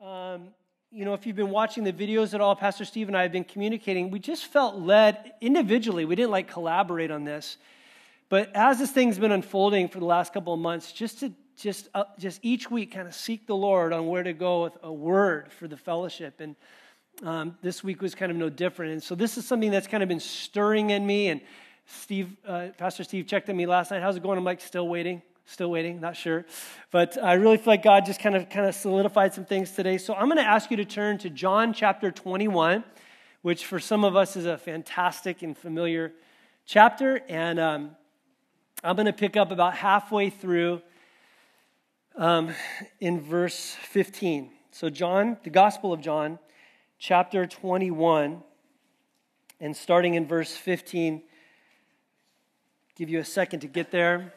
Um, you know, if you've been watching the videos at all, Pastor Steve and I have been communicating. We just felt led individually. We didn't like collaborate on this. But as this thing's been unfolding for the last couple of months, just to just uh, just each week kind of seek the Lord on where to go with a word for the fellowship. And um, this week was kind of no different. And so this is something that's kind of been stirring in me. And Steve, uh, Pastor Steve checked on me last night. How's it going? I'm like, still waiting. Still waiting, not sure. But I really feel like God just kind of kind of solidified some things today. So I'm going to ask you to turn to John chapter 21, which for some of us is a fantastic and familiar chapter. And um, I'm going to pick up about halfway through um, in verse 15. So, John, the Gospel of John, chapter 21, and starting in verse 15. Give you a second to get there.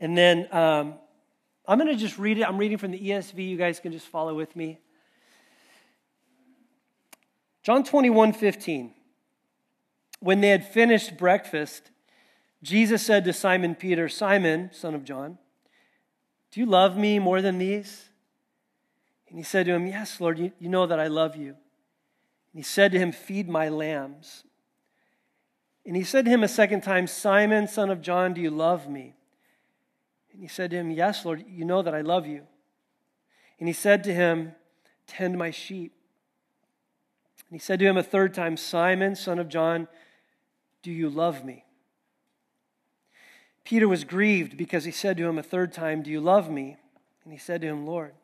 And then um, I'm going to just read it. I'm reading from the ESV. You guys can just follow with me. John 21 15. When they had finished breakfast, Jesus said to Simon Peter, Simon, son of John, do you love me more than these? And he said to him, Yes, Lord, you, you know that I love you. And he said to him, Feed my lambs. And he said to him a second time, Simon, son of John, do you love me? And he said to him, Yes, Lord, you know that I love you. And he said to him, Tend my sheep. And he said to him a third time, Simon, son of John, do you love me? Peter was grieved because he said to him a third time, Do you love me? And he said to him, Lord,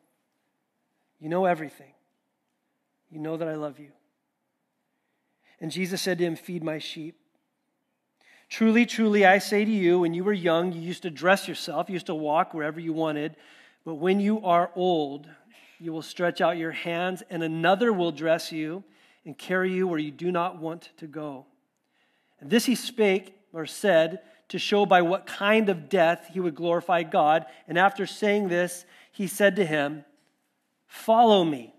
you know everything. You know that I love you. And Jesus said to him, Feed my sheep. Truly, truly, I say to you, when you were young, you used to dress yourself, you used to walk wherever you wanted. But when you are old, you will stretch out your hands, and another will dress you and carry you where you do not want to go. And this he spake or said to show by what kind of death he would glorify God. And after saying this, he said to him, Follow me.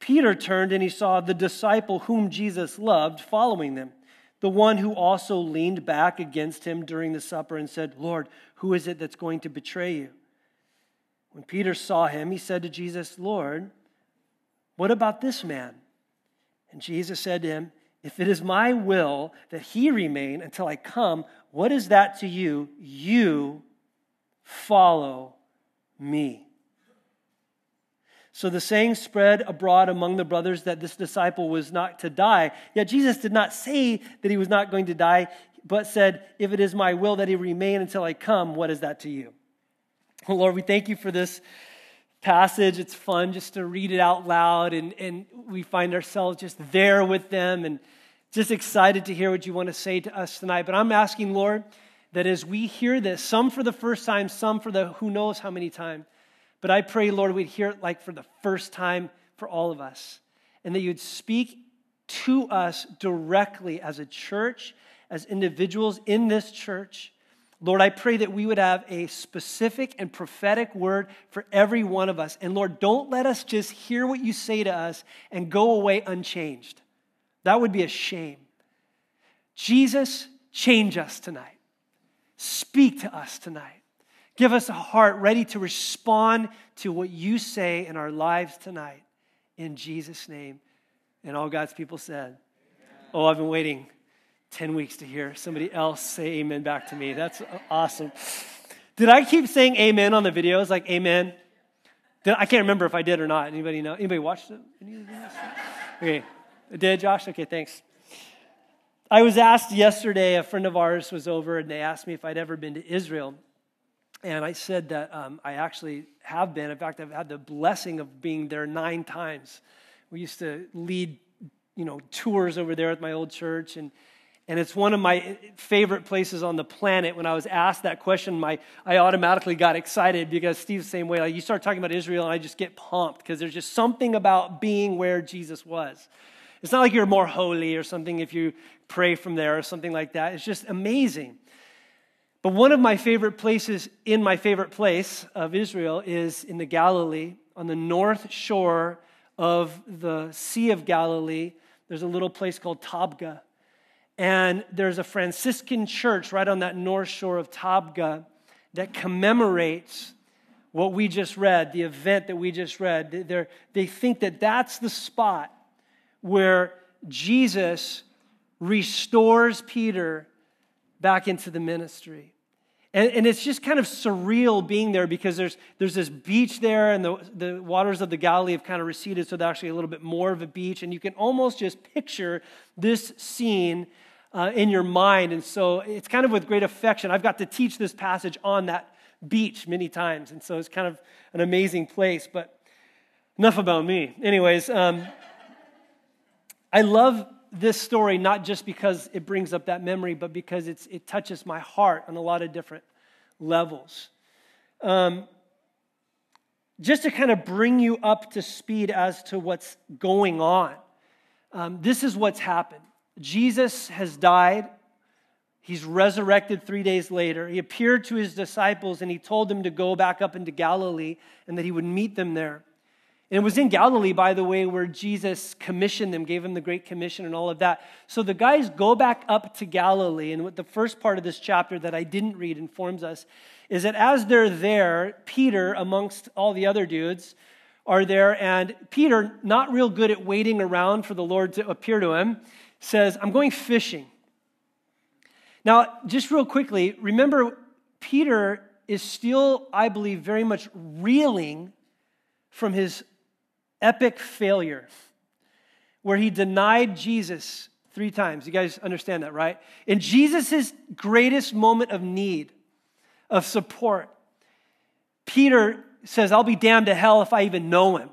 Peter turned and he saw the disciple whom Jesus loved following them the one who also leaned back against him during the supper and said, Lord, who is it that's going to betray you? When Peter saw him, he said to Jesus, Lord, what about this man? And Jesus said to him, If it is my will that he remain until I come, what is that to you? You follow me. So the saying spread abroad among the brothers that this disciple was not to die. Yet Jesus did not say that he was not going to die, but said, If it is my will that he remain until I come, what is that to you? Well, Lord, we thank you for this passage. It's fun just to read it out loud, and, and we find ourselves just there with them and just excited to hear what you want to say to us tonight. But I'm asking, Lord, that as we hear this, some for the first time, some for the who knows how many times, but I pray, Lord, we'd hear it like for the first time for all of us, and that you'd speak to us directly as a church, as individuals in this church. Lord, I pray that we would have a specific and prophetic word for every one of us. And Lord, don't let us just hear what you say to us and go away unchanged. That would be a shame. Jesus, change us tonight. Speak to us tonight. Give us a heart ready to respond to what you say in our lives tonight. In Jesus' name. And all God's people said, amen. Oh, I've been waiting 10 weeks to hear somebody else say amen back to me. That's awesome. Did I keep saying amen on the videos? Like amen? Did, I can't remember if I did or not. Anybody know? Anybody watched it? Okay. Did, Josh? Okay, thanks. I was asked yesterday, a friend of ours was over and they asked me if I'd ever been to Israel. And I said that um, I actually have been. In fact, I've had the blessing of being there nine times. We used to lead, you know, tours over there at my old church, and and it's one of my favorite places on the planet. When I was asked that question, my I automatically got excited because Steve's the same way. Like you start talking about Israel, and I just get pumped because there's just something about being where Jesus was. It's not like you're more holy or something if you pray from there or something like that. It's just amazing. But one of my favorite places in my favorite place of Israel is in the Galilee, on the north shore of the Sea of Galilee. There's a little place called Tabgha. And there's a Franciscan church right on that north shore of Tabgha that commemorates what we just read, the event that we just read. they they think that that's the spot where Jesus restores Peter back into the ministry. And, and, it's just kind of surreal being there because there's, there's this beach there, and the, the waters of the Galilee have kind of receded, so there's actually a little bit more of a beach. And you can almost just picture this scene uh, in your mind. And so it's kind of with great affection. I've got to teach this passage on that beach many times. And so it's kind of an amazing place. But enough about me. Anyways, um, I love this story not just because it brings up that memory, but because it touches my heart on a lot of different levels. Um, just to kind of bring you up to speed as to what's going on, um, this is what's happened. Jesus has died. He's resurrected three days later. He appeared to his disciples and he told them to go back up into Galilee and that he would meet them there. And it was in Galilee, by the way, where Jesus commissioned them, gave them the Great Commission and all of that. So the guys go back up to Galilee. And what the first part of this chapter that I didn't read informs us is that as they're there, Peter, amongst all the other dudes, are there. And Peter, not real good at waiting around for the Lord to appear to him, says, I'm going fishing. Now, just real quickly, remember, Peter is still, I believe, very much reeling from his epic failure where he denied Jesus three times. You guys understand that, right? In Jesus' greatest moment of need, of support, Peter says, I'll be damned to hell if I even know him.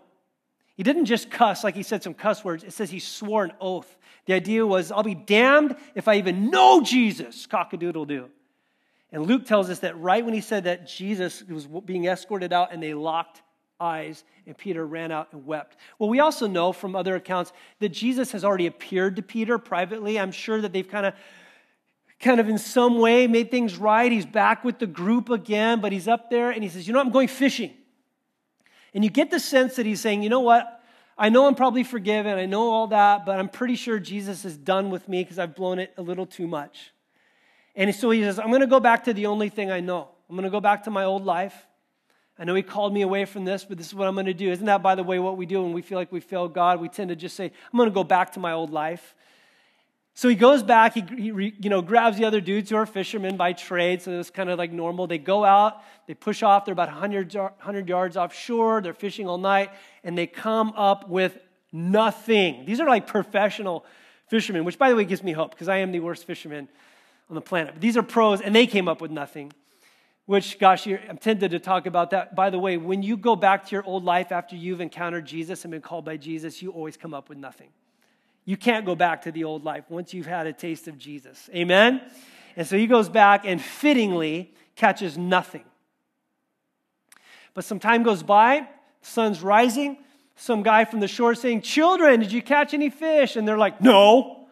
He didn't just cuss like he said some cuss words, it says he swore an oath. The idea was, I'll be damned if I even know Jesus, cockadoodle doo. And Luke tells us that right when he said that, Jesus was being escorted out and they locked eyes, and Peter ran out and wept. Well, we also know from other accounts that Jesus has already appeared to Peter privately. I'm sure that they've kind of kind of in some way made things right. He's back with the group again, but he's up there and he says, "You know, I'm going fishing." And you get the sense that he's saying, "You know what? I know I'm probably forgiven. I know all that, but I'm pretty sure Jesus is done with me because I've blown it a little too much." And so he says, "I'm going to go back to the only thing I know. I'm going to go back to my old life." I know He called me away from this, but this is what I'm going to do. Isn't that, by the way, what we do when we feel like we failed God? We tend to just say, I'm going to go back to my old life. So he goes back, he, he, you know, grabs the other dudes who are fishermen by trade, so it's kind of like normal. They go out, they push off, they're about 100, 100 yards offshore, they're fishing all night, and they come up with nothing. These are like professional fishermen, which, by the way, gives me hope because I am the worst fisherman on the planet. But these are pros, and they came up with nothing which, gosh, I'm tempted to talk about that. By the way, when you go back to your old life after you've encountered Jesus and been called by Jesus, you always come up with nothing. You can't go back to the old life once you've had a taste of Jesus. Amen? And so he goes back and fittingly catches nothing. But some time goes by, sun's rising. Some guy from the shore saying, Children, did you catch any fish? And they're like, No.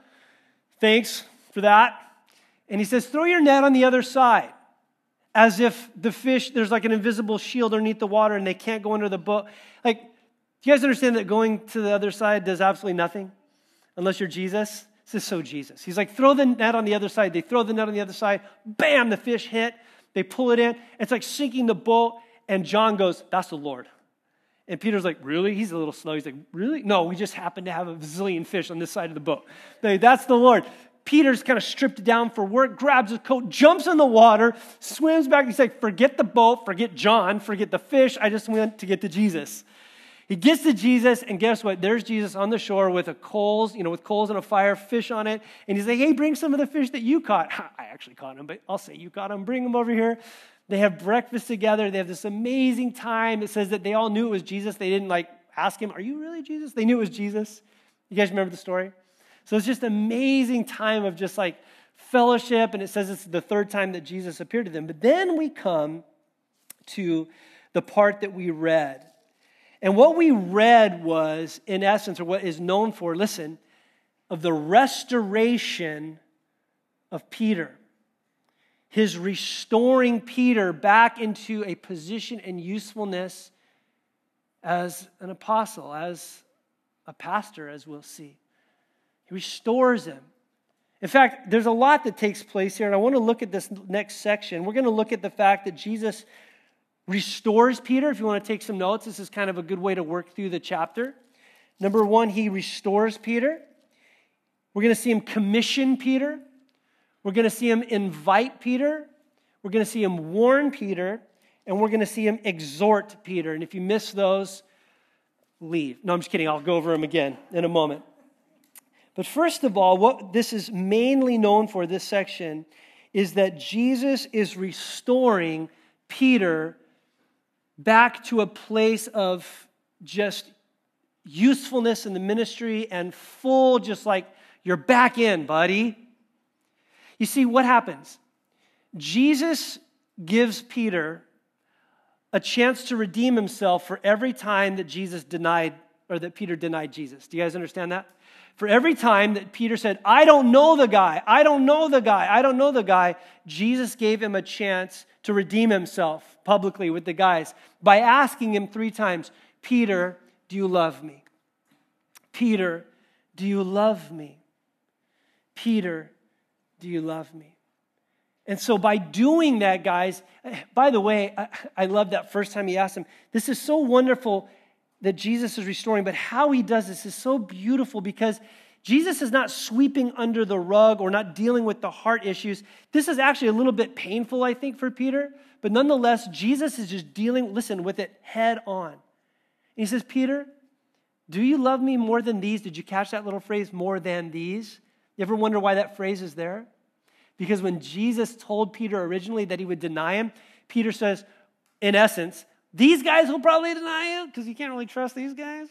Thanks for that. And he says, Throw your net on the other side as if the fish, there's like an invisible shield underneath the water and they can't go under the boat. Like, do you guys understand that going to the other side does absolutely nothing unless you're Jesus? This is so Jesus. He's like, throw the net on the other side. They throw the net on the other side. Bam, the fish hit. They pull it in. It's like sinking the boat. And John goes, That's the Lord. And Peter's like, Really? He's a little slow. He's like, Really? No, we just happen to have a zillion fish on this side of the boat. That's the Lord. Peter's kind of stripped down for work, grabs his coat, jumps in the water, swims back. He's like, forget the boat, forget John, forget the fish. I just went to get to Jesus. He gets to Jesus, and guess what? There's Jesus on the shore with a coals, you know, with coals and a fire, fish on it. And he's like, hey, bring some of the fish that you caught. I actually caught them, but I'll say you caught them. Bring them over here. They have breakfast together. They have this amazing time. It says that they all knew it was Jesus. They didn't like ask him, Are you really Jesus? They knew it was Jesus. You guys remember the story? So it's just amazing time of just like fellowship. And it says it's the third time that Jesus appeared to them. But then we come to the part that we read. And what we read was, in essence, or what is known for, listen, of the restoration of Peter. His restoring Peter back into a position and usefulness as an apostle, as a pastor, as we'll see. Restores him. In fact, there's a lot that takes place here, and I want to look at this next section. We're going to look at the fact that Jesus restores Peter. If you want to take some notes, this is kind of a good way to work through the chapter. Number one, he restores Peter. We're going to see him commission Peter. We're going to see him invite Peter. We're going to see him warn Peter. And we're going to see him exhort Peter. And if you miss those, leave. No, I'm just kidding. I'll go over them again in a moment. But first of all, what this is mainly known for, this section, is that Jesus is restoring Peter back to a place of just usefulness in the ministry and full, just like you're back in, buddy. You see, what happens? Jesus gives Peter a chance to redeem himself for every time that Jesus denied, or that Peter denied Jesus. Do you guys understand that? For every time that Peter said, I don't know the guy, I don't know the guy, I don't know the guy, Jesus gave him a chance to redeem himself publicly with the guys by asking him three times, Peter, do you love me? Peter, do you love me? Peter, do you love me? And so, by doing that, guys, by the way, I, I, love that first time he asked him. This is so wonderful that Jesus is restoring, but how he does this is so beautiful because Jesus is not sweeping under the rug or not dealing with the heart issues. This is actually a little bit painful, I think, for Peter, but nonetheless, Jesus is just dealing, listen, with it head on. And he says, Peter, do you love me more than these? Did you catch that little phrase, more than these? You ever wonder why that phrase is there? Because when Jesus told Peter originally that he would deny him, Peter says, in essence, these guys will probably deny you because you can't really trust these guys.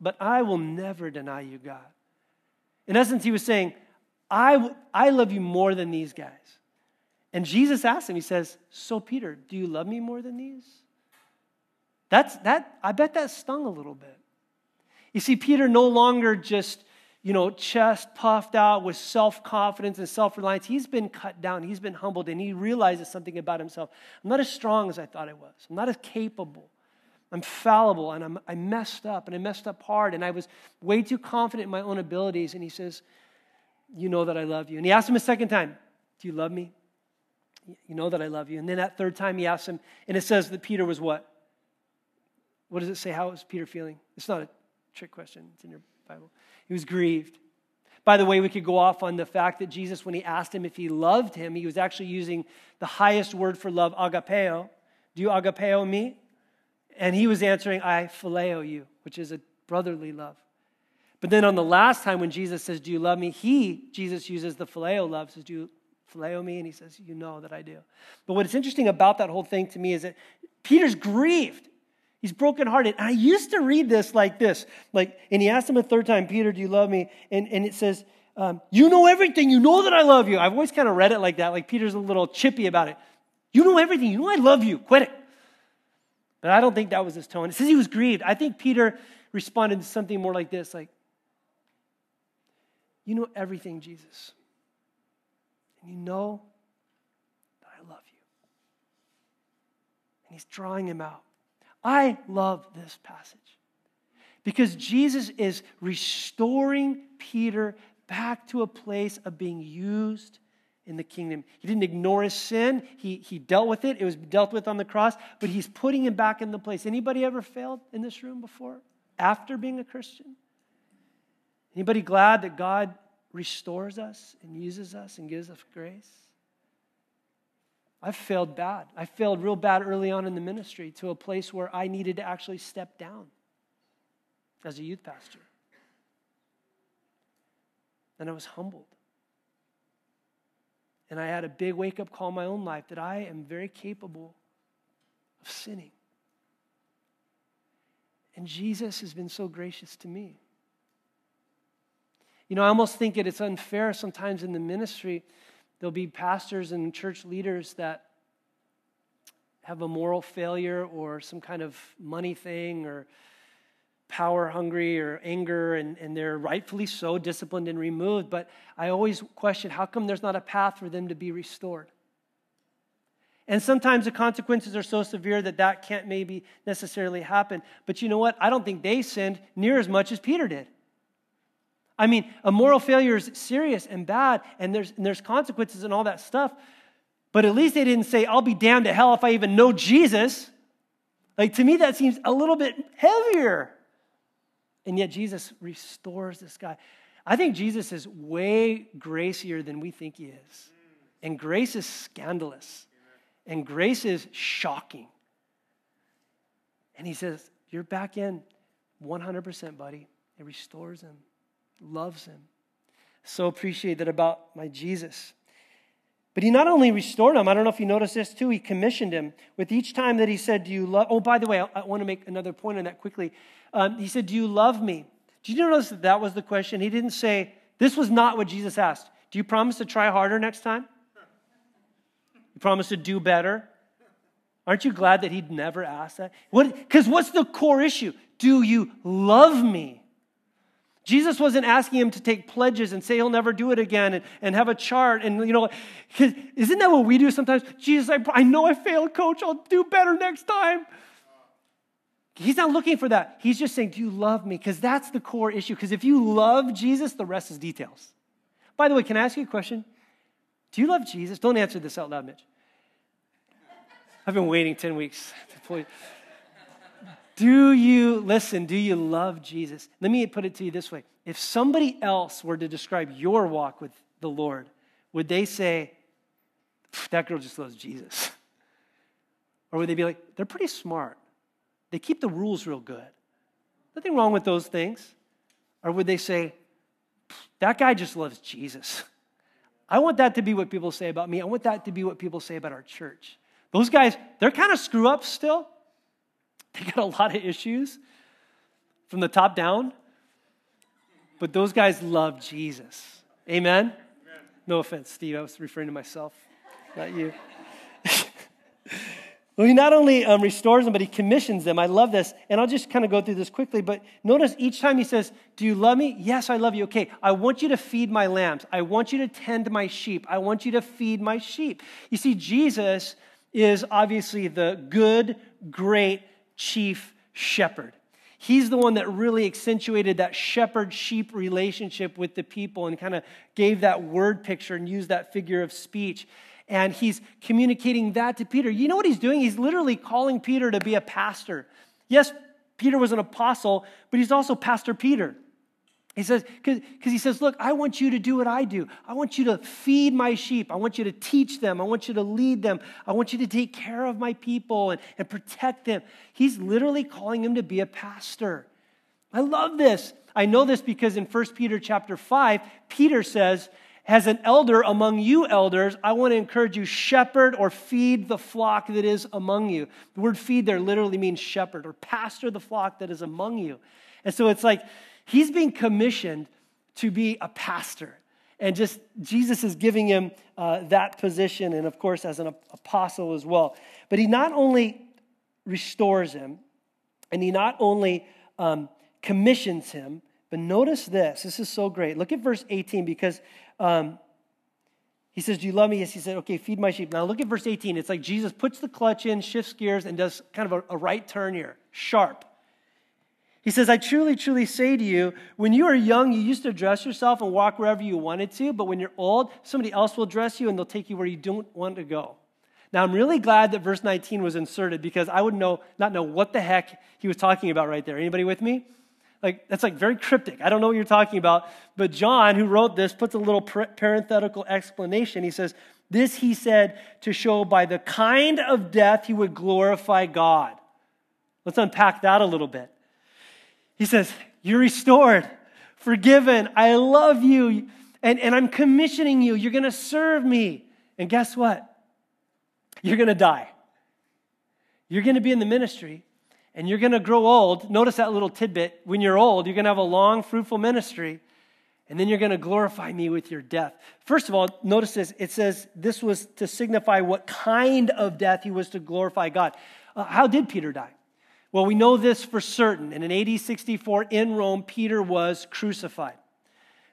But I will never deny you, God. In essence, he was saying, I, I love you more than these guys. And Jesus asked him, He says, So, Peter, do you love me more than these? That's that, I bet that stung a little bit. You see, Peter no longer just you know, chest puffed out with self confidence and self reliance. He's been cut down, he's been humbled, and he realizes something about himself. I'm not as strong as I thought I was, I'm not as capable. I'm fallible and I'm, I messed up and I messed up hard and I was way too confident in my own abilities. And he says, You know that I love you. And he asked him a second time, Do you love me? You know that I love you. And then that third time he asked him, and it says that Peter was what? What does it say? How was Peter feeling? It's not a trick question, it's in your. He was grieved. By the way, we could go off on the fact that Jesus, when he asked him if he loved him, he was actually using the highest word for love, agapeo. Do you agapeo me? And he was answering, I phileo you, which is a brotherly love. But then on the last time when Jesus says, Do you love me? He, Jesus, uses the phileo love, says, Do you phileo me? And he says, You know that I do. But what's interesting about that whole thing to me is that Peter's grieved. He's brokenhearted. I used to read this like this. Like, and he asked him a third time, Peter, do you love me? And, and it says, um, You know everything. You know that I love you. I've always kind of read it like that. Like Peter's a little chippy about it. You know everything. You know I love you. Quit it. But I don't think that was his tone. It says he was grieved. I think Peter responded to something more like this like, You know everything, Jesus. And you know that I love you. And he's drawing him out. I love this passage because Jesus is restoring Peter back to a place of being used in the kingdom. He didn't ignore his sin. He, he dealt with it. It was dealt with on the cross, but he's putting him back in the place. Anybody ever failed in this room before after being a Christian? Anybody glad that God restores us and uses us and gives us grace? I failed bad. I failed real bad early on in the ministry to a place where I needed to actually step down as a youth pastor. And I was humbled. And I had a big wake up call in my own life that I am very capable of sinning. And Jesus has been so gracious to me. You know, I almost think that it's unfair sometimes in the ministry There'll be pastors and church leaders that have a moral failure or some kind of money thing or power hungry or anger, and, and they're rightfully so disciplined and removed. But I always question how come there's not a path for them to be restored? And sometimes the consequences are so severe that that can't maybe necessarily happen. But you know what? I don't think they sinned near as much as Peter did. I mean, a moral failure is serious and bad, and there's, and there's consequences and all that stuff. But at least they didn't say, I'll be damned to hell if I even know Jesus. Like to me, that seems a little bit heavier. And yet Jesus restores this guy. I think Jesus is way gracier than we think he is. And grace is scandalous. And grace is shocking. And he says, You're back in 100%, buddy. It restores him, loves him. So appreciate that about my Jesus. But he not only restored him, I don't know if you noticed this too, he commissioned him. With each time that he said, Do you love? Oh, by the way, I, I want to make another point on that quickly. Um, he said, Do you love me? Did you notice that that was the question? He didn't say, This was not what Jesus asked. Do you promise to try harder next time? You promise to do better? Aren't you glad that he'd never asked that? Because what, what's the core issue? Do you love me? Jesus wasn't asking him to take pledges and say he'll never do it again and, and have a chart. And, you know, isn't that what we do sometimes? Jesus, I, I know I failed, coach. I'll do better next time. He's not looking for that. He's just saying, Do you love me? Because that's the core issue. Because if you love Jesus, the rest is details. By the way, can I ask you a question? Do you love Jesus? Don't answer this out loud, Mitch. I've been waiting 10 weeks. Do you, listen, do you love Jesus? Let me put it to you this way. If somebody else were to describe your walk with the Lord, would they say, that girl just loves Jesus? Or would they be like, they're pretty smart. They keep the rules real good. Nothing wrong with those things. Or would they say, that guy just loves Jesus? I want that to be what people say about me. I want that to be what people say about our church. Those guys, they're kind of screw ups still. They got a lot of issues from the top down, but those guys love Jesus. Amen? Amen. No offense, Steve. I was referring to myself, not you. well, he not only um, restores them, but he commissions them. I love this. And I'll just kind of go through this quickly. But notice each time he says, Do you love me? Yes, I love you. Okay, I want you to feed my lambs. I want you to tend my sheep. I want you to feed my sheep. You see, Jesus is obviously the good, great, chief shepherd. He's the one that really accentuated that shepherd sheep relationship with the people and kind of gave that word picture and used that figure of speech. And he's communicating that to Peter. You know what he's doing? He's literally calling Peter to be a pastor. Yes, Peter was an apostle, but he's also Pastor Peter. He says, because he says, Look, I want you to do what I do. I want you to feed my sheep. I want you to teach them. I want you to lead them. I want you to take care of my people and, and protect them. He's literally calling him to be a pastor. I love this. I know this because in 1 Peter chapter 5, Peter says, As an elder among you elders, I want to encourage you, shepherd or feed the flock that is among you. The word feed there literally means shepherd or pastor the flock that is among you. And so it's like, He's being commissioned to be a pastor. And just Jesus is giving him uh, that position, and of course, as an apostle as well. But he not only restores him, and he not only um, commissions him, but notice this. This is so great. Look at verse 18 because um, he says, Do you love me? Yes, he said, Okay, feed my sheep. Now look at verse 18. It's like Jesus puts the clutch in, shifts gears, and does kind of a, a right turn here, sharp. He says, I truly, truly say to you, when you are young, you used to dress yourself and walk wherever you wanted to, but when you're old, somebody else will dress you and they'll take you where you don't want to go. Now, I'm really glad that verse 19 was inserted because I would know, not know what the heck he was talking about right there. Anybody with me? Like, that's like very cryptic. I don't know what you're talking about. But John, who wrote this, puts a little parenthetical explanation. He says, This he said to show by the kind of death he would glorify God. Let's unpack that a little bit. He says, You're restored, forgiven. I love you. And, and I'm commissioning you. You're going to serve me. And guess what? You're going to die. You're going to be in the ministry and you're going to grow old. Notice that little tidbit. When you're old, you're going to have a long, fruitful ministry, and then you're going to glorify me with your death. First of all, notice this. It says this was to signify what kind of death he was to glorify God. Uh, how did Peter die? Well, we know this for certain. And in AD 64 in Rome, Peter was crucified.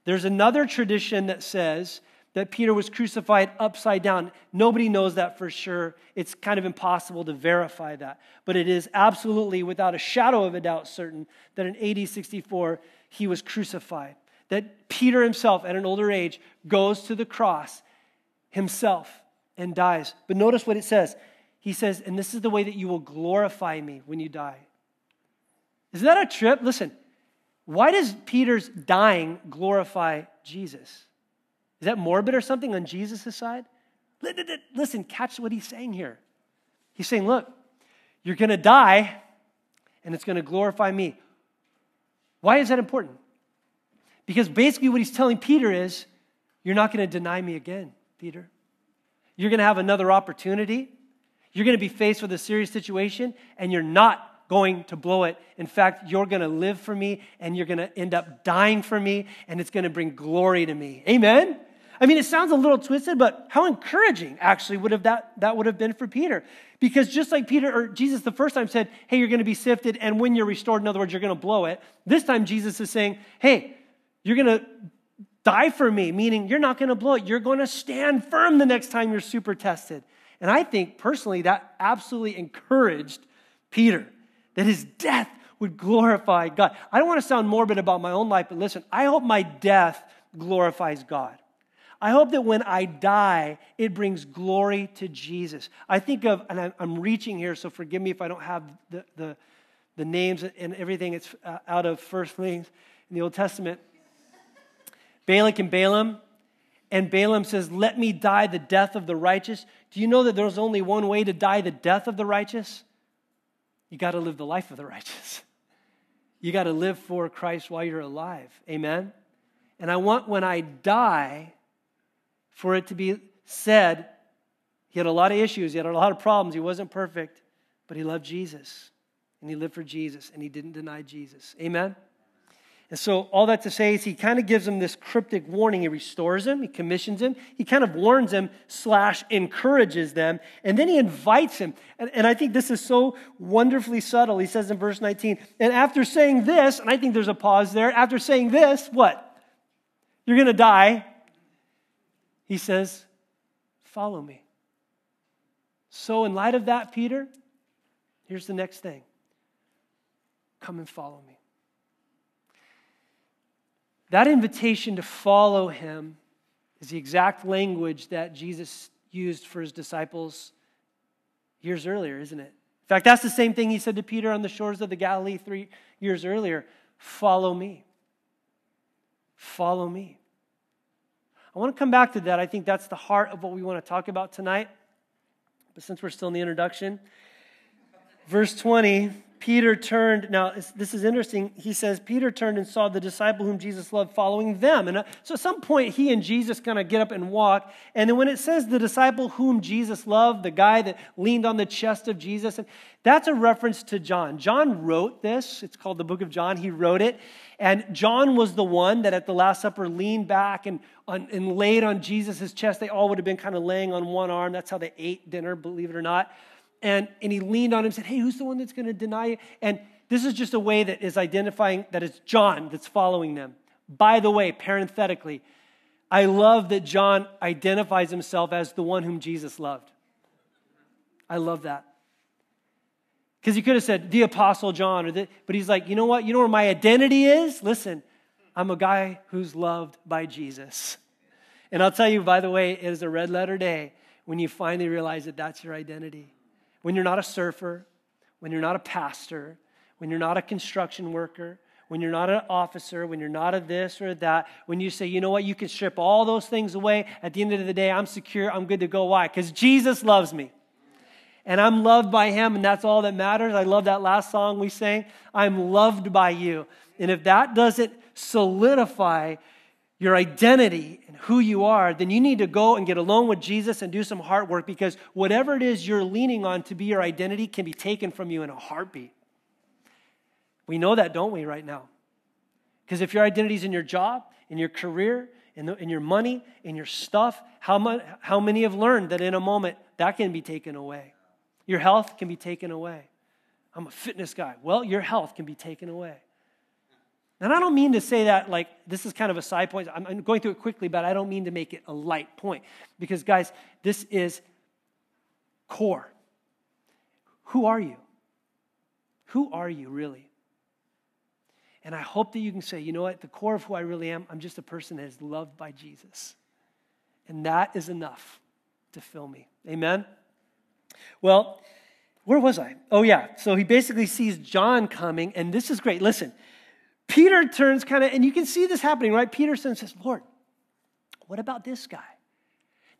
There's another tradition that says that Peter was crucified upside down. Nobody knows that for sure. It's kind of impossible to verify that. But it is absolutely, without a shadow of a doubt, certain that in AD 64 he was crucified. That Peter himself, at an older age, goes to the cross himself and dies. But notice what it says. He says, and this is the way that you will glorify me when you die. Isn't that a trip? Listen, why does Peter's dying glorify Jesus? Is that morbid or something on Jesus' side? Listen, catch what he's saying here. He's saying, look, you're going to die and it's going to glorify me. Why is that important? Because basically, what he's telling Peter is, you're not going to deny me again, Peter. You're going to have another opportunity. You're going to be faced with a serious situation, and you're not going to blow it. In fact, you're going to live for me, and you're going to end up dying for me, and it's going to bring glory to me. Amen? I mean, it sounds a little twisted, but how encouraging actually would have that, that would have been for Peter. Because just like Peter or Jesus the first time said, hey, you're going to be sifted, and when you're restored, in other words, you're going to blow it. This time Jesus is saying, hey, you're going to die for me, meaning you're not going to blow it. You're going to stand firm the next time you're super tested. And I think personally that absolutely encouraged Peter that his death would glorify God. I don't want to sound morbid about my own life, but listen, I hope my death glorifies God. I hope that when I die, it brings glory to Jesus. I think of, and I'm reaching here, so forgive me if I don't have the, the, the names and everything. It's uh, out of first things in the Old Testament. Balak and Balaam. And Balaam says, Let me die the death of the righteous. Do you know that there's only one way to die the death of the righteous? You got to live the life of the righteous. You got to live for Christ while you're alive. Amen? And I want when I die for it to be said, he had a lot of issues, he had a lot of problems, he wasn't perfect, but he loved Jesus. And he lived for Jesus, and he didn't deny Jesus. Amen? And so, all that to say is, he kind of gives him this cryptic warning. He restores him, he commissions him, he kind of warns him, slash, encourages them, and then he invites him. And, and, I think this is so wonderfully subtle. He says in verse 19, and after saying this, and I think there's a pause there, after saying this, what? You're going to die. He says, Follow me. So, in light of that, Peter, here's the next thing come and follow me. That invitation to follow him is the exact language that Jesus used for his disciples years earlier, isn't it? In fact, that's the same thing he said to Peter on the shores of the Galilee three years earlier follow me. Follow me. I want to come back to that. I think that's the heart of what we want to talk about tonight. But since we're still in the introduction, verse 20 Peter turned, now this is interesting. He says, Peter turned and saw the disciple whom Jesus loved following them. And uh, so at some point, he and Jesus kind of get up and walk. And then when it says the disciple whom Jesus loved, the guy that leaned on the chest of Jesus, and that's a reference to John. John wrote this. It's called the book of John. He wrote it. And John was the one that at the Last Supper leaned back and, on, and laid on Jesus' chest. They all would have been kind of laying on one arm. That's how they ate dinner, believe it or not and, and he leaned on him and said, Hey, who's the one that's going to deny you? And this is just a way that is identifying that it's John that's following them. By the way, parenthetically, I love that John identifies himself as the one whom Jesus loved. I love that. Because he could have said, the Apostle John, or the, but he's like, you know what? You know where my identity is? Listen, I'm a guy who's loved by Jesus. And I'll tell you, by the way, it is a red letter day when you finally realize that that's your identity when you're not a surfer, when you're not a pastor, when you're not a construction worker, when you're not an officer, when you're not a this or that, when you say, you know what, you can strip all those things away. At the end of the day, I'm secure, I'm good to go. Why? Because Jesus loves me. And I'm loved by him, and that's all that matters. I love that last song we sang. I'm loved by you. And if that doesn't solidify your identity and who you are, then you need to go and get alone with Jesus and do some heart work because whatever it is you're leaning on to be your identity can be taken from you in a heartbeat. We know that, don't we, right now? Because if your identity is in your job, in your career, in, the, in your money, in your stuff, how, much, how many have learned that in a moment that can be taken away? Your health can be taken away. I'm a fitness guy. Well, your health can be taken away. And I don't mean to say that like this is kind of a side point. I'm going through it quickly, but I don't mean to make it a light point. Because, guys, this is core. Who are you? Who are you really? And I hope that you can say, you know what, the core of who I really am, I'm just a person that is loved by Jesus. And that is enough to fill me. Amen? Well, where was I? Oh, yeah. So he basically sees John coming, and this is great. Listen, Peter turns kind of, and you can see this happening, right? Peter says, Lord, what about this guy?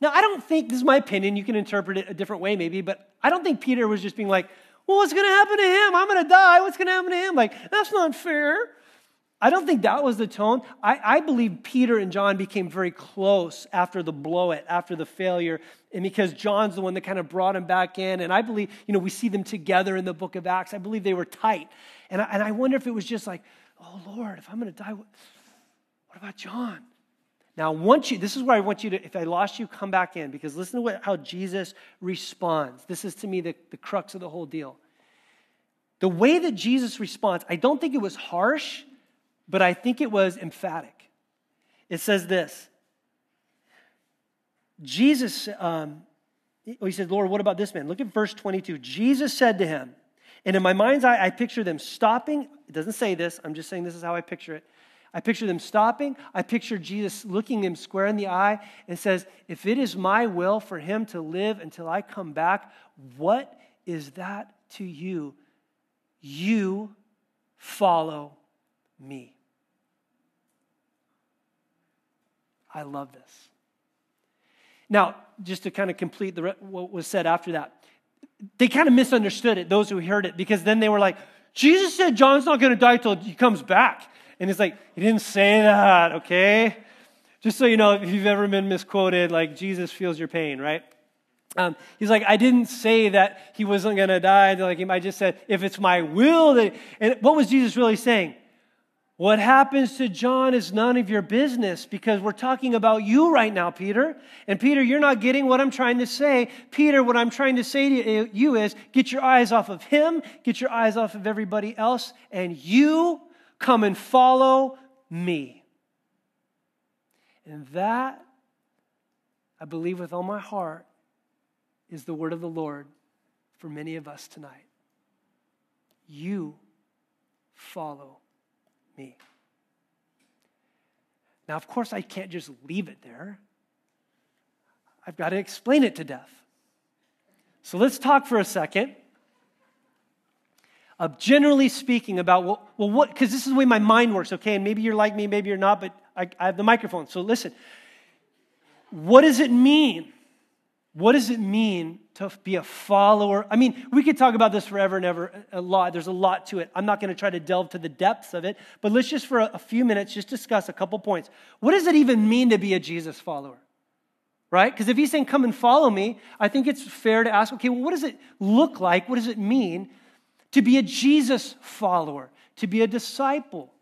Now, I don't think, this is my opinion, you can interpret it a different way maybe, but I don't think Peter was just being like, well, what's going to happen to him? I'm going to die. What's going to happen to him? Like, that's not fair. I don't think that was the tone. I, I, believe Peter and John became very close after the blow it, after the failure, and because John's the one that kind of brought him back in. And I believe, you know, we see them together in the book of Acts. I believe they were tight. And I, and I wonder if it was just like, oh, Lord, if I'm going to die, what, what about John? Now, once you, this is where I want you to, if I lost you, come back in because listen to what, how Jesus responds. This is to me the, the crux of the whole deal. The way that Jesus responds, I don't think it was harsh, but I think it was emphatic. It says this Jesus, um, he said, Lord, what about this man? Look at verse 22. Jesus said to him, and in my mind's eye, I picture them stopping. It doesn't say this, I'm just saying this is how I picture it. I picture them stopping. I picture Jesus looking him square in the eye and says, If it is my will for him to live until I come back, what is that to you? You follow me. I love this. Now, just to kind of complete the, what was said after that, they kind of misunderstood it, those who heard it, because then they were like, Jesus said John's not going to die till he comes back. And it's like, he didn't say that, okay? Just so you know, if you've ever been misquoted, like Jesus feels your pain, right? Um, he's like, I didn't say that he wasn't going to die. Like, I just said, if it's my will that. And what was Jesus really saying? What happens to John is none of your business because we're talking about you right now, Peter. And Peter, you're not getting what I'm trying to say. Peter, what I'm trying to say to you is get your eyes off of him, get your eyes off of everybody else, and you Come and follow me. And that, I believe with all my heart, is the word of the Lord for many of us tonight. You follow me. Now, of course, I can't just leave it there. I've got to explain it to death. So let's talk for a second of generally speaking, about, well, well what, because this is the way my mind works, okay? And maybe you're like me, maybe you're not, but I, I have the microphone. So listen. What does it mean? What does it mean to be a follower? I mean, we could talk about this forever and ever, a lot. There's a lot to it. I'm not going to try to delve to the depths of it, but let's just for a, few minutes just discuss a couple points. What does it even mean to be a Jesus follower? Right? Because if he's saying, come and follow me, I think it's fair to ask, okay, well, what does it look like? What does it mean to be a Jesus follower, to be a disciple.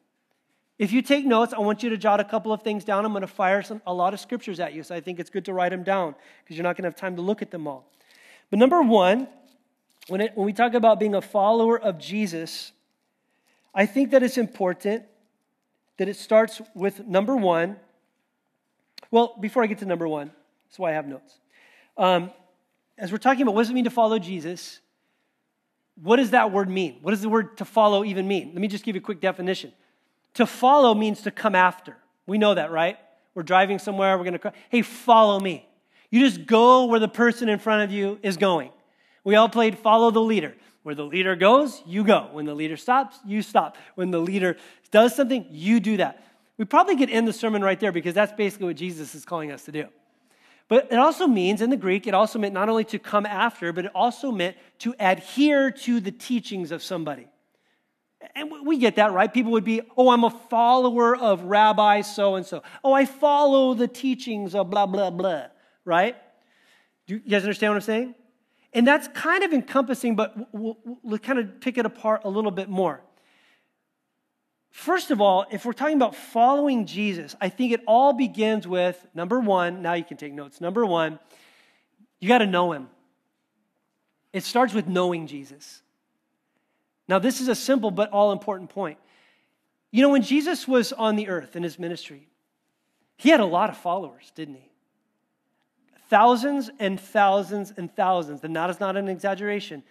If you take notes, I want you to jot a couple of things down. I'm going to fire some, a lot of scriptures at you, so I think it's good to write them down because you're not going to have time to look at them all. But number one, when, it, when we talk about being a follower of Jesus, I think that it's important that it starts with number one. Well, before I get to number one, that's why I have notes. Um, as we're talking about what does it mean to follow Jesus, what does that word mean? What does the word to follow even mean? Let me just give you a quick definition. To follow means to come after. We know that, right? We're driving somewhere, we're going to, hey, follow me. You just go where the person in front of you is going. We all played follow the leader. Where the leader goes, you go. When the leader stops, you stop. When the leader does something, you do that. We probably could end the sermon right there because that's basically what Jesus is calling us to do. But it also means, in the Greek, it also meant not only to come after, but it also meant to adhere to the teachings of somebody. And we get that, right? People would be, oh, I'm a follower of Rabbi so and so. Oh, I follow the teachings of blah, blah, blah, right? Do you guys understand what I'm saying? And that's kind of encompassing, but we'll, we'll kind of pick it apart a little bit more. First of all, if we're talking about following Jesus, I think it all begins with number one, now you can take notes. Number one, you got to know him. It starts with knowing Jesus. Now, this is a simple but all important point. You know, when Jesus was on the earth in his ministry, he had a lot of followers, didn't he? Thousands and thousands and thousands, and that is not an exaggeration,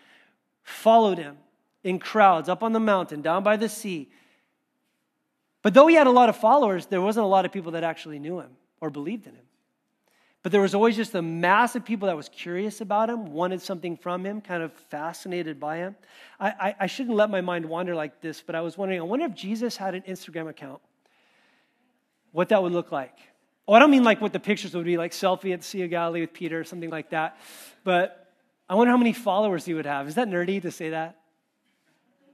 followed him in crowds up on the mountain, down by the sea but though he had a lot of followers, there wasn't a lot of people that actually knew him or believed in him. But there was always just a mass of people that was curious about him, wanted something from him, kind of fascinated by him. I, I, I shouldn't let my mind wander like this, but I was wondering, I wonder if Jesus had an Instagram account, what that would look like. Oh, I don't mean like what the pictures would be, like selfie at the Sea of Galilee with Peter or something like that. But I wonder how many followers he would have. Is that nerdy to say that?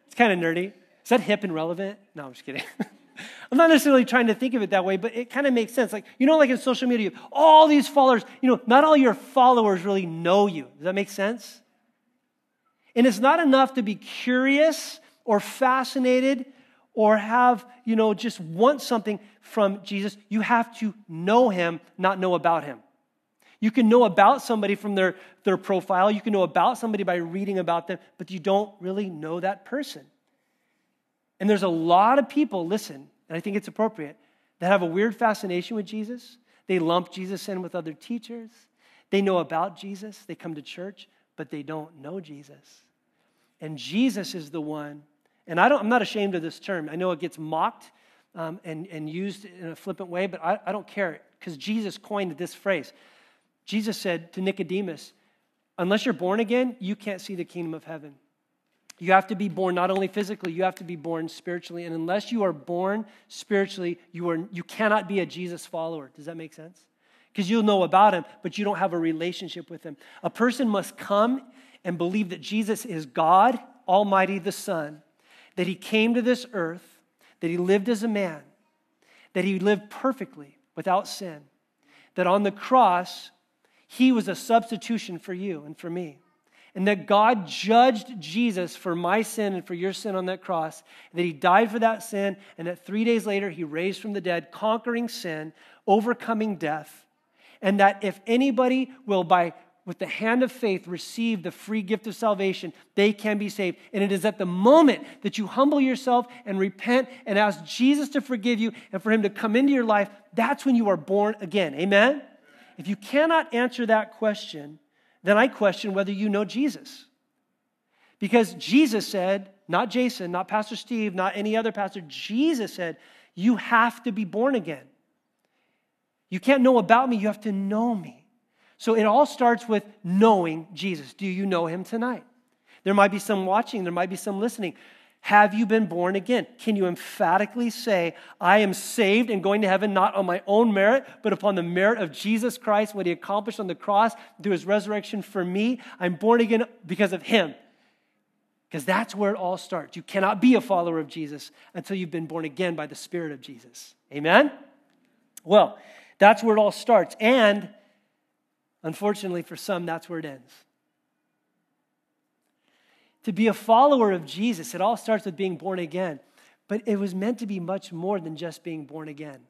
It's kind of nerdy. Is that hip and relevant? No, I'm just kidding. I'm not necessarily trying to think of it that way, but it kind of makes sense. Like, you know, like in social media, all these followers, you know, not all your followers really know you. Does that make sense? And it's not enough to be curious or fascinated or have, you know, just want something from Jesus. You have to know him, not know about him. You can know about somebody from their, their profile, you can know about somebody by reading about them, but you don't really know that person. And there's a lot of people, listen, and I think it's appropriate, that have a weird fascination with Jesus. They lump Jesus in with other teachers. They know about Jesus. They come to church, but they don't know Jesus. And Jesus is the one, and I don't, I'm not ashamed of this term. I know it gets mocked um, and, and used in a flippant way, but I, I don't care because Jesus coined this phrase. Jesus said to Nicodemus, Unless you're born again, you can't see the kingdom of heaven. You have to be born not only physically, you have to be born spiritually. And unless you are born spiritually, you, are, you cannot be a Jesus follower. Does that make sense? Because you'll know about him, but you don't have a relationship with him. A person must come and believe that Jesus is God, Almighty, the Son, that he came to this earth, that he lived as a man, that he lived perfectly without sin, that on the cross, he was a substitution for you and for me and that God judged Jesus for my sin and for your sin on that cross, that he died for that sin, and that three days later he raised from the dead, conquering sin, overcoming death, and that if anybody will, by with the hand of faith, receive the free gift of salvation, they can be saved. And it is at the moment that you humble yourself and repent and ask Jesus to forgive you and for him to come into your life, that's when you are born again. Amen? If you cannot answer that question, then I question whether you know Jesus. Because Jesus said, not Jason, not Pastor Steve, not any other pastor, Jesus said, you have to be born again. You can't know about me, you have to know me. So it all starts with knowing Jesus. Do you know him tonight? There might be some watching, there might be some listening. Have you been born again? Can you emphatically say, I am saved and going to heaven not on my own merit, but upon the merit of Jesus Christ, what he accomplished on the cross through his resurrection for me? I'm born again because of him. Because that's where it all starts. You cannot be a follower of Jesus until you've been born again by the Spirit of Jesus. Amen? Well, that's where it all starts. And unfortunately, for some, that's where it ends to be a follower of Jesus, it all starts with being born again. But it was meant to be much more than just being born again.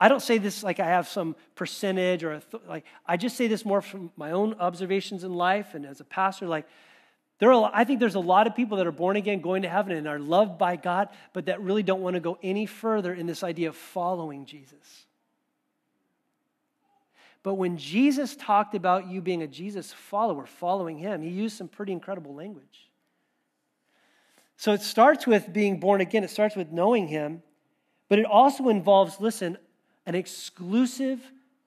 I don't say this like I have some percentage or th- like I just say this more from my own observations in life and as a pastor like there are I think there's a lot of people that are born again going to heaven and are loved by God but that really don't want to go any further in this idea of following Jesus. But when Jesus talked about you being a Jesus follower, following him, he used some pretty incredible language. So it starts with being born again, it starts with knowing him, but it also involves, listen, an exclusive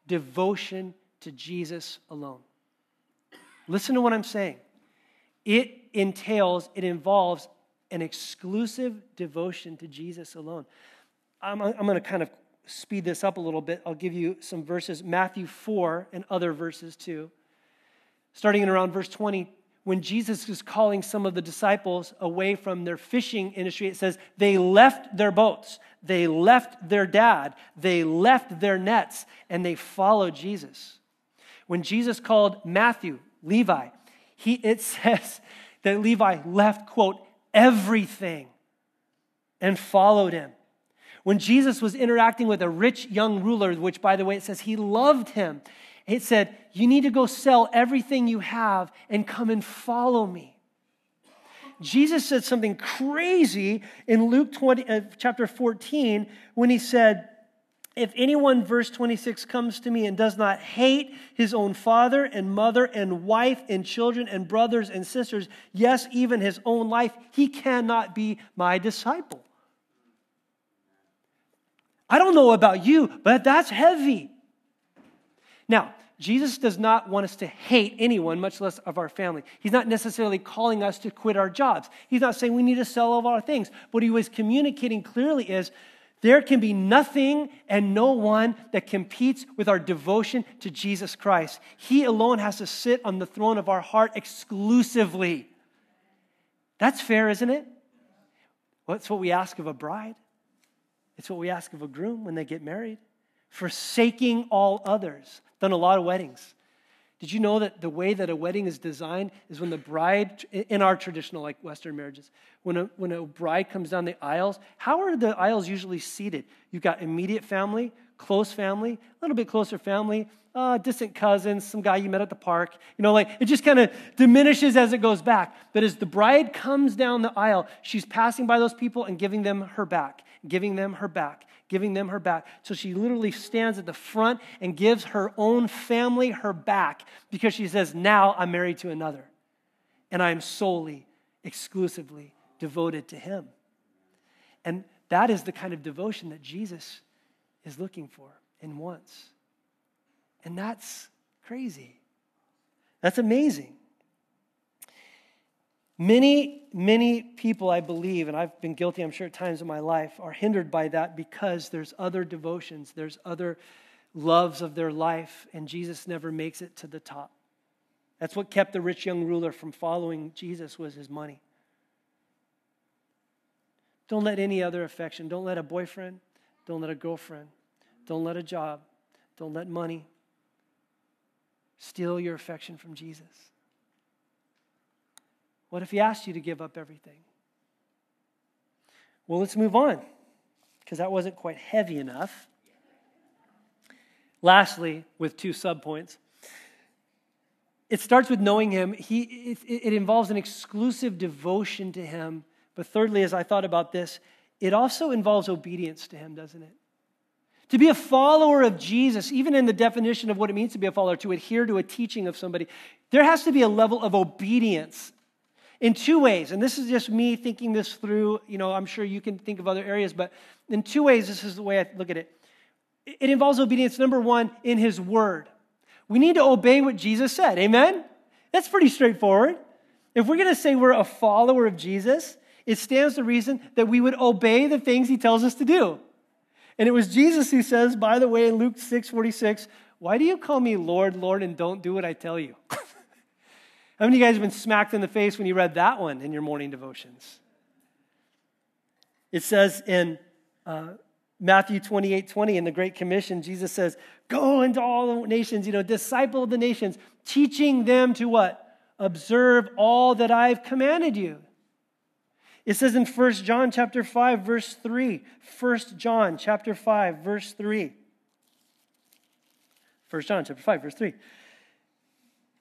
devotion to Jesus alone. Listen to what I'm saying. It entails, it involves an exclusive devotion to Jesus alone. I'm, I'm going to kind of speed this up a little bit, I'll give you some verses Matthew 4 and other verses too. Starting in around verse 20, when Jesus is calling some of the disciples away from their fishing industry, it says, they left their boats, they left their dad, they left their nets, and they followed Jesus. When Jesus called Matthew, Levi, he, it says that Levi left, quote, everything and followed him. When Jesus was interacting with a rich young ruler, which, by the way, it says he loved him, it said, You need to go sell everything you have and come and follow me. Jesus said something crazy in Luke 20, uh, chapter 14 when he said, If anyone, verse 26, comes to me and does not hate his own father and mother and wife and children and brothers and sisters, yes, even his own life, he cannot be my disciple. I don't know about you, but that's heavy. Now, Jesus does not want us to hate anyone, much less of our family. He's not necessarily calling us to quit our jobs. He's not saying we need to sell all our things. What he was communicating clearly is there can be nothing and no one that competes with our devotion to Jesus Christ. He alone has to sit on the throne of our heart exclusively. That's fair, isn't it? That's what we ask of a bride. It's what we ask of a groom when they get married. Forsaking all others. Done a lot of weddings. Did you know that the way that a wedding is designed is when the bride, in our traditional, like Western marriages, when a, when a bride comes down the aisles, how are the aisles usually seated? You've got immediate family, close family, a little bit closer family, uh, distant cousins, some guy you met at the park. You know, like it just kind of diminishes as it goes back. But as the bride comes down the aisle, she's passing by those people and giving them her back, giving them her back giving them her back. So she literally stands at the front and gives her own family her back because she says, Now I'm married to another. And I'm solely, exclusively devoted to him. And that is the kind of devotion that Jesus is looking for and wants. And that's crazy. That's amazing. Many, many people, I believe, and I've been guilty, I'm sure, at times in my life, are hindered by that because there's other devotions, there's other loves of their life, and Jesus never makes it to the top. That's what kept the rich young ruler from following Jesus was his money. Don't let any other affection, don't let a boyfriend, don't let a girlfriend, don't let a job, don't let money steal your affection from Jesus. What if he asked you to give up everything? Well, let's move on because that wasn't quite heavy enough. Lastly, with two subpoints, it starts with knowing him. He, it, it involves an exclusive devotion to him. But thirdly, as I thought about this, it also involves obedience to him, doesn't it? To be a follower of Jesus, even in the definition of what it means to be a follower, to adhere to a teaching of somebody, there has to be a level of obedience in two ways. And this is just me thinking this through. You know, I'm sure you can think of other areas, but in two ways, this is the way I look at it. It involves obedience, number one, in his word. We need to obey what Jesus said. Amen? That's pretty straightforward. If we're going to say we're a follower of Jesus, it stands to reason that we would obey the things he tells us to do. And it was Jesus who says, by the way, in Luke 6 46, why do you call me Lord, Lord, and don't do what I tell you? How many of you guys have been smacked in the face when you read that one in your morning devotions? It says in uh, Matthew 28 20 in the Great Commission, Jesus says, Go into all the nations, you know, disciple the nations, teaching them to what? Observe all that I've commanded you. It says in 1 John chapter 5, verse 3. 1 John chapter 5, verse 3. 1 John chapter 5, verse 3.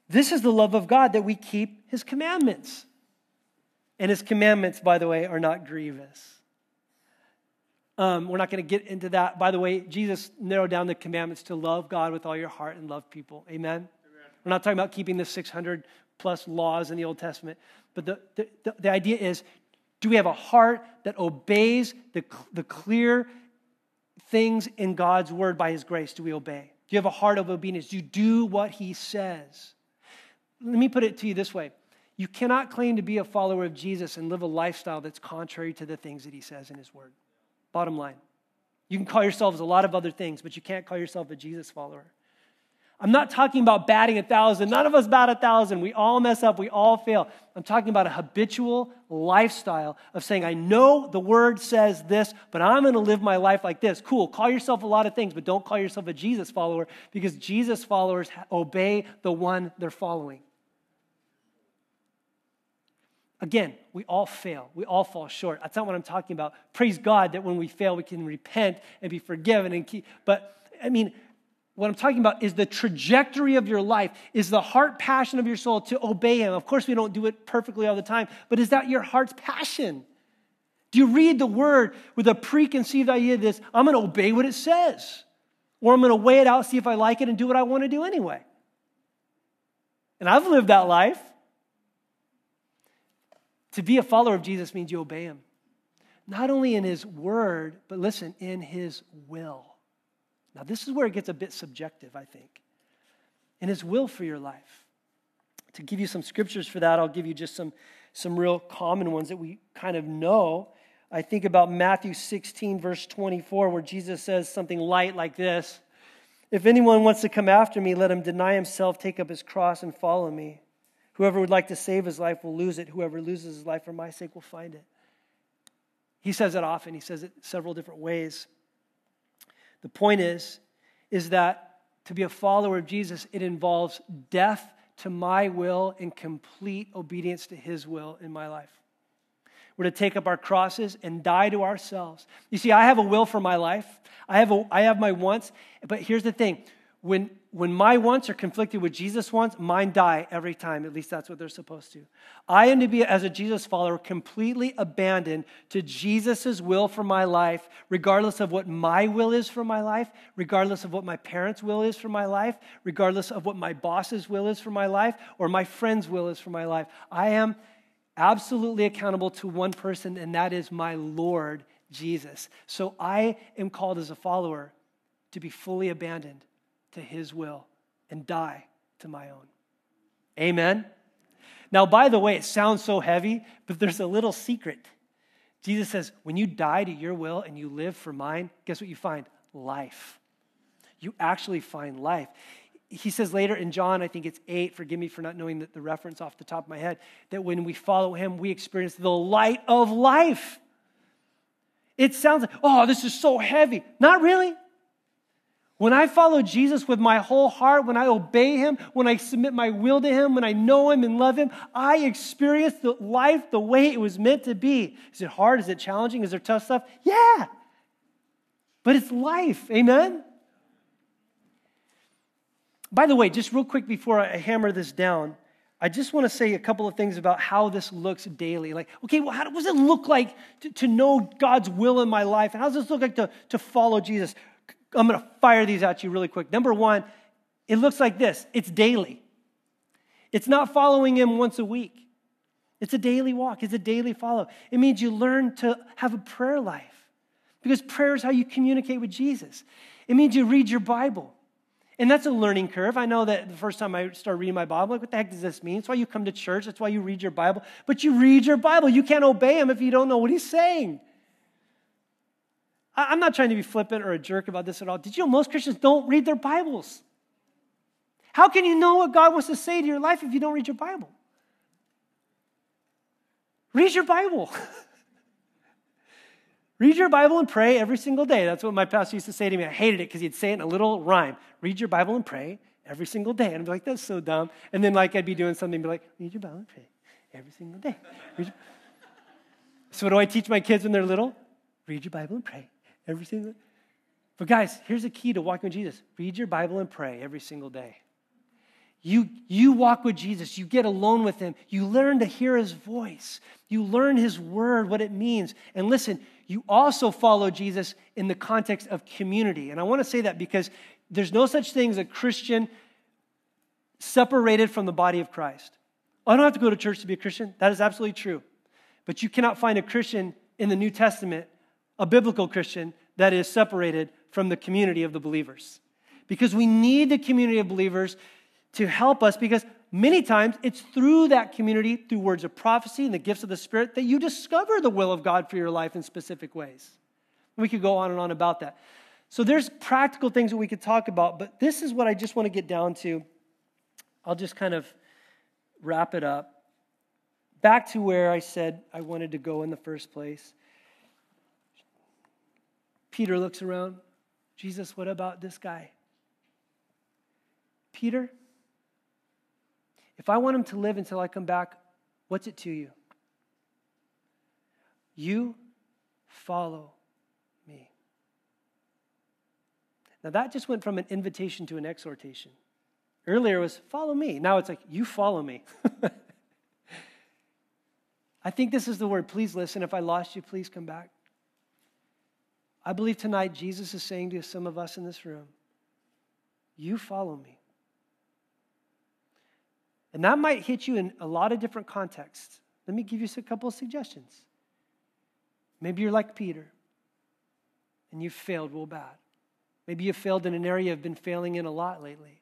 This is the love of God that we keep his commandments. And his commandments, by the way, are not grievous. Um, we're not going to get into that. By the way, Jesus narrowed down the commandments to love God with all your heart and love people. Amen? Amen. We're not talking about keeping the 600 plus laws in the Old Testament. But the, the, the, the idea is do we have a heart that obeys the, the clear things in God's word by his grace? Do we obey? Do you have a heart of obedience? Do you do what he says? Let me put it to you this way you cannot claim to be a follower of Jesus and live a lifestyle that's contrary to the things that he says in his word. Bottom line. You can call yourselves a lot of other things, but you can't call yourself a Jesus follower. I'm not talking about batting a thousand. None of us bat a thousand. We all mess up. We all fail. I'm talking about a habitual lifestyle of saying, I know the word says this, but I'm going to live my life like this. Cool. Call yourself a lot of things, but don't call yourself a Jesus follower because Jesus followers obey the one they're following. Again, we all fail. We all fall short. That's not what I'm talking about. Praise God that when we fail, we can repent and be forgiven and keep. But I mean, what I'm talking about is the trajectory of your life, is the heart passion of your soul to obey Him. Of course, we don't do it perfectly all the time, but is that your heart's passion? Do you read the word with a preconceived idea of this? I'm going to obey what it says, or I'm going to weigh it out, see if I like it, and do what I want to do anyway. And I've lived that life. To be a follower of Jesus means you obey him. Not only in his word, but listen, in his will. Now, this is where it gets a bit subjective, I think. In His will for your life. To give you some scriptures for that, I'll give you just some, some real common ones that we kind of know. I think about Matthew 16, verse 24, where Jesus says something light like this If anyone wants to come after me, let him deny himself, take up his cross, and follow me. Whoever would like to save his life will lose it. Whoever loses his life for my sake will find it. He says it often, he says it several different ways. The point is, is that to be a follower of Jesus, it involves death to my will and complete obedience to his will in my life. We're to take up our crosses and die to ourselves. You see, I have a will for my life. I have, a, I have my wants. But here's the thing when, when my wants are conflicted with Jesus' wants, mine die every time. At least that's what they're supposed to. I am to be, as a Jesus follower, completely abandoned to Jesus' will for my life, regardless of what my will is for my life, regardless of what my parents' will is for my life, regardless of what my boss's will is for my life, or my friend's will is for my life. I am absolutely accountable to one person, and that is my Lord Jesus. So I am called as a follower to be fully abandoned to his will and die to my own. Amen. Now, by the way, it sounds so heavy, but there's a little secret. Jesus says, when you die to your will and you live for mine, guess what you find? Life. You actually find life he says later in John, I think it's 8, forgive me for not knowing the, the reference off the top of my head, that when we follow him, we experience the light of life. It sounds like, oh, this is so heavy. Not really. When I follow Jesus with my whole heart, when I obey him, when I submit my will to him, when I know him and love him, I experience the life the way it was meant to be. Is it hard? Is it challenging? Is there tough stuff? Yeah. But it's life. Amen? By the way, just real quick before I hammer this down, I just want to say a couple of things about how this looks daily. Like, okay, well, how does it look like to, to know God's will in my life? And how does this look like to, to follow Jesus? I'm going to fire these at you really quick. Number one, it looks like this it's daily. It's not following Him once a week, it's a daily walk, it's a daily follow. It means you learn to have a prayer life because prayer is how you communicate with Jesus. It means you read your Bible. And that's a learning curve. I know that the first time I started reading my Bible, like, what the heck does this mean? That's why you come to church. That's why you read your Bible. But you read your Bible. You can't obey him if you don't know what he's saying. I'm not trying to be flippant or a jerk about this at all. Did you know most Christians don't read their Bibles? How can you know what God wants to say to your life if you don't read your Bible? Read your Bible. Read your Bible and pray every single day. That's what my pastor used to say to me. I hated it because he'd say it in a little rhyme. Read your Bible and pray every single day. And I'd be like, that's so dumb. And then like I'd be doing something, and be like, read your Bible and pray every single day. so what do I teach my kids when they're little? Read your Bible and pray every single. But guys, here's a key to walking with Jesus. Read your Bible and pray every single day. You, you walk with Jesus, you get alone with him, you learn to hear his voice, you learn his word, what it means. And listen, you also follow Jesus in the context of community. And I want to say that because there's no such thing as a Christian separated from the body of Christ. I don't have to go to church to be a Christian. That is absolutely true. But you cannot find a Christian in the New Testament, a biblical Christian, that is separated from the community of the believers. Because we need the community of believers to help us because many times it's through that community, through words of prophecy and the gifts of the Spirit, that you discover the will of God for your life in specific ways. We could go on and on about that. So there's practical things that we could talk about, but this is what I just want to get down to. I'll just kind of wrap it up. Back to where I said I wanted to go in the first place. Peter looks around. Jesus, what about this guy? Peter, if I want him to live until I come back, what's it to you? You follow me. Now that just went from an invitation to an exhortation. Earlier it was follow me. Now it's like, you follow me. I think this is the word. Please listen. If I lost you, please come back. I believe tonight Jesus is saying to some of us in this room, You follow me. And that might hit you in a lot of different contexts. Let me give you a couple of suggestions. Maybe you're like Peter and you've failed real bad. Maybe you've failed in an area you've been failing in a lot lately.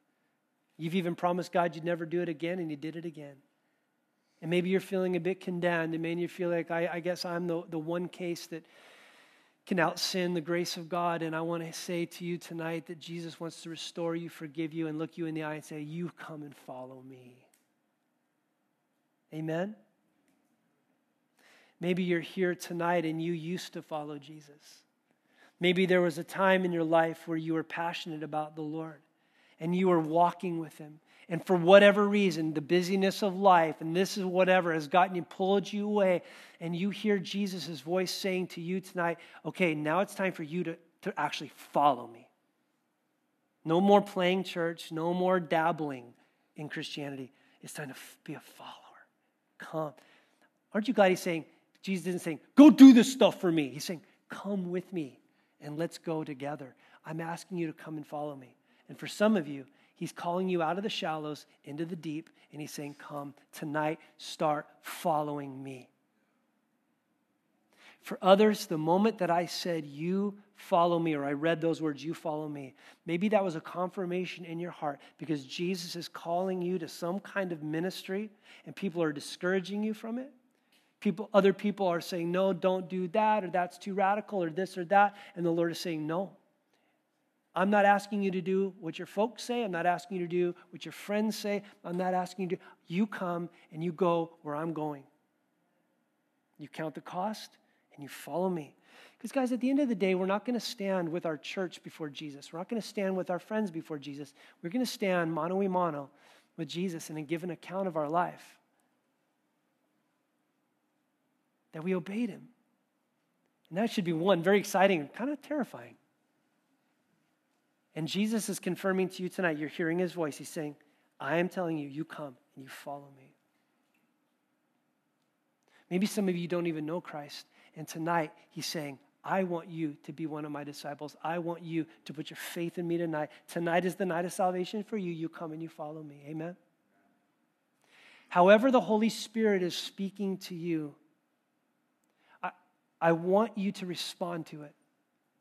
You've even promised God you'd never do it again, and you did it again. And maybe you're feeling a bit condemned, and maybe you feel like, I, I guess I'm the, the one case that can out sin the grace of God. And I want to say to you tonight that Jesus wants to restore you, forgive you, and look you in the eye and say, You come and follow me. Amen? Maybe you're here tonight and you used to follow Jesus. Maybe there was a time in your life where you were passionate about the Lord and you were walking with Him. And for whatever reason, the busyness of life and this is whatever has gotten you, pulled you away, and you hear Jesus' voice saying to you tonight, okay, now it's time for you to, to actually follow me. No more playing church, no more dabbling in Christianity. It's time to be a follower. Come. Aren't you glad he's saying, Jesus isn't saying, go do this stuff for me. He's saying, come with me and let's go together. I'm asking you to come and follow me. And for some of you, He's calling you out of the shallows into the deep, and He's saying, Come tonight, start following me. For others, the moment that I said, You follow me, or I read those words, You follow me, maybe that was a confirmation in your heart because Jesus is calling you to some kind of ministry and people are discouraging you from it. People, other people are saying, No, don't do that, or that's too radical, or this or that. And the Lord is saying, No, I'm not asking you to do what your folks say. I'm not asking you to do what your friends say. I'm not asking you to. You come and you go where I'm going. You count the cost and you follow me. Because, guys, at the end of the day, we're not going to stand with our church before Jesus. We're not going to stand with our friends before Jesus. We're going to stand mano a mano with Jesus and give an account of our life. That we obeyed him. And that should be one, very exciting kind of terrifying. And Jesus is confirming to you tonight, you're hearing his voice. He's saying, I am telling you, you come and you follow me. Maybe some of you don't even know Christ. And tonight, he's saying, I want you to be one of my disciples. I want you to put your faith in me tonight. Tonight is the night of salvation for you. You come and you follow me. Amen. However, the Holy Spirit is speaking to you, I, I want you to respond to it.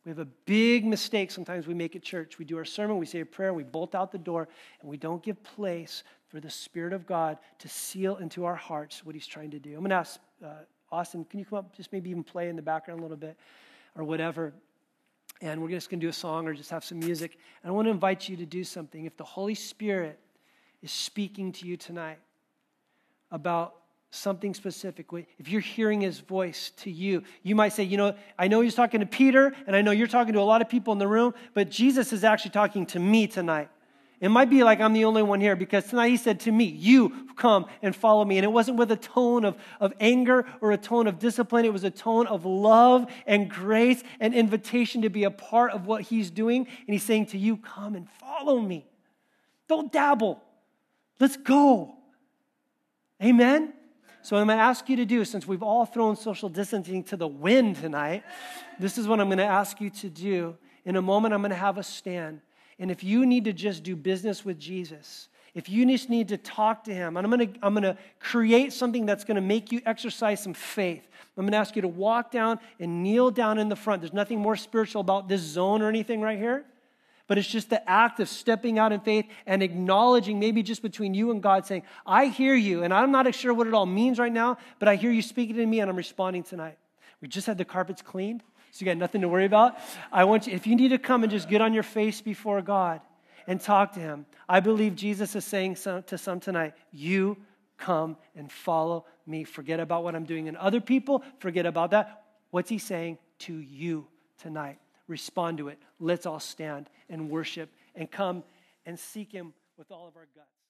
We have a big mistake sometimes we make at church. We do our sermon, we say a prayer, we bolt out the door, and we don't give place for the Spirit of God to seal into our hearts what He's trying to do. I'm going to ask uh, Austin, can you come up, just maybe even play in the background a little bit or whatever? And we're just going to do a song or just have some music. And I want to invite you to do something. If the Holy Spirit is speaking to you tonight about something specific. if you're hearing his voice to you, you might say, You know, I know he's talking to Peter, and I know you're talking to a lot of people in the room, but Jesus is actually talking to me tonight. It might be like I'm the only one here because tonight he said to me, You come and follow me. And it wasn't with a tone of, of anger or a tone of discipline. It was a tone of love and grace and invitation to be a part of what he's doing. And he's saying to you, Come and follow me. Don't dabble. Let's go. Amen. So, I'm going to ask you to do, since we've all thrown social distancing to the wind tonight, this is what I'm going to ask you to do. In a moment, I'm going to have a stand. And if you need to just do business with Jesus, if you just need to talk to him, and I'm to, I'm going to create something that's going to make you exercise some faith. I'm going to ask you to walk down and kneel down in the front. There's nothing more spiritual about this zone or anything right here but it's just the act of stepping out in faith and acknowledging, maybe just between you and God, saying, I hear you, and I'm not sure what it all means right now, but I hear you speaking to me, and I'm responding tonight. We just had the carpets cleaned, so you got nothing to worry about. I want you, if you need to come and just get on your face before God and talk to Him, I believe Jesus is saying to some tonight, You come and follow me. Forget about what I'm doing in other people, forget about that. What's He saying to you tonight? Respond to it. Let's all stand and worship and come and seek Him with all of our guts.